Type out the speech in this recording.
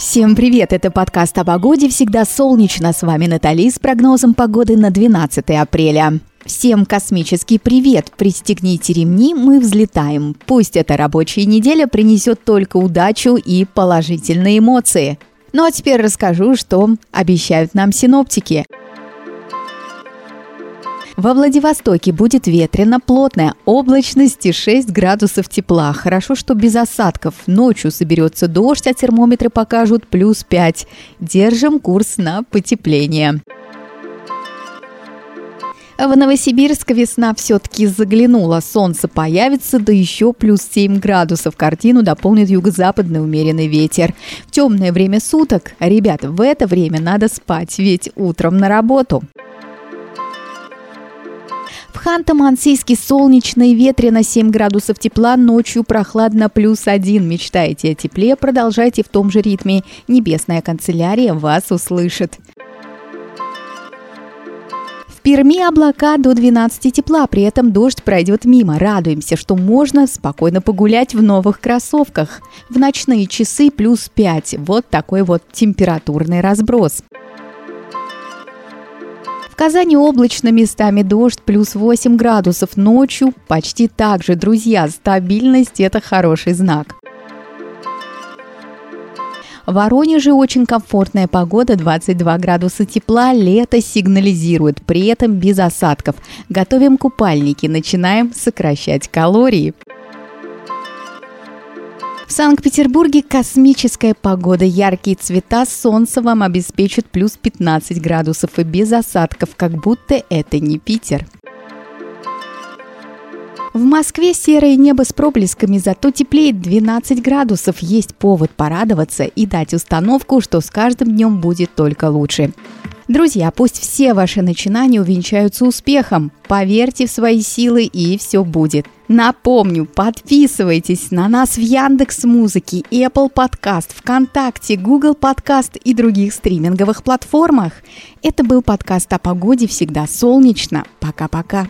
Всем привет! Это подкаст о погоде «Всегда солнечно». С вами Натали с прогнозом погоды на 12 апреля. Всем космический привет! Пристегните ремни, мы взлетаем. Пусть эта рабочая неделя принесет только удачу и положительные эмоции. Ну а теперь расскажу, что обещают нам синоптики – во Владивостоке будет ветрено, плотная облачность и 6 градусов тепла. Хорошо, что без осадков. Ночью соберется дождь, а термометры покажут плюс 5. Держим курс на потепление. В Новосибирск весна все-таки заглянула. Солнце появится, да еще плюс 7 градусов. Картину дополнит юго-западный умеренный ветер. В темное время суток, ребята, в это время надо спать, ведь утром на работу. Ханты-Мансийске солнечно и ветрено 7 градусов тепла, ночью прохладно плюс 1. Мечтаете о тепле, продолжайте в том же ритме. Небесная канцелярия вас услышит. В Перми облака до 12 тепла, при этом дождь пройдет мимо. Радуемся, что можно спокойно погулять в новых кроссовках. В ночные часы плюс 5. Вот такой вот температурный разброс. Казани облачно, местами дождь, плюс 8 градусов. Ночью почти так же, друзья. Стабильность – это хороший знак. В Воронеже очень комфортная погода, 22 градуса тепла, лето сигнализирует, при этом без осадков. Готовим купальники, начинаем сокращать калории. В Санкт-Петербурге космическая погода, яркие цвета, солнце вам обеспечит плюс 15 градусов и без осадков, как будто это не Питер. В Москве серое небо с проблесками, зато теплеет 12 градусов. Есть повод порадоваться и дать установку, что с каждым днем будет только лучше. Друзья, пусть все ваши начинания увенчаются успехом. Поверьте в свои силы и все будет. Напомню, подписывайтесь на нас в Яндекс Музыке, Apple Podcast, ВКонтакте, Google Podcast и других стриминговых платформах. Это был подкаст о погоде «Всегда солнечно». Пока-пока.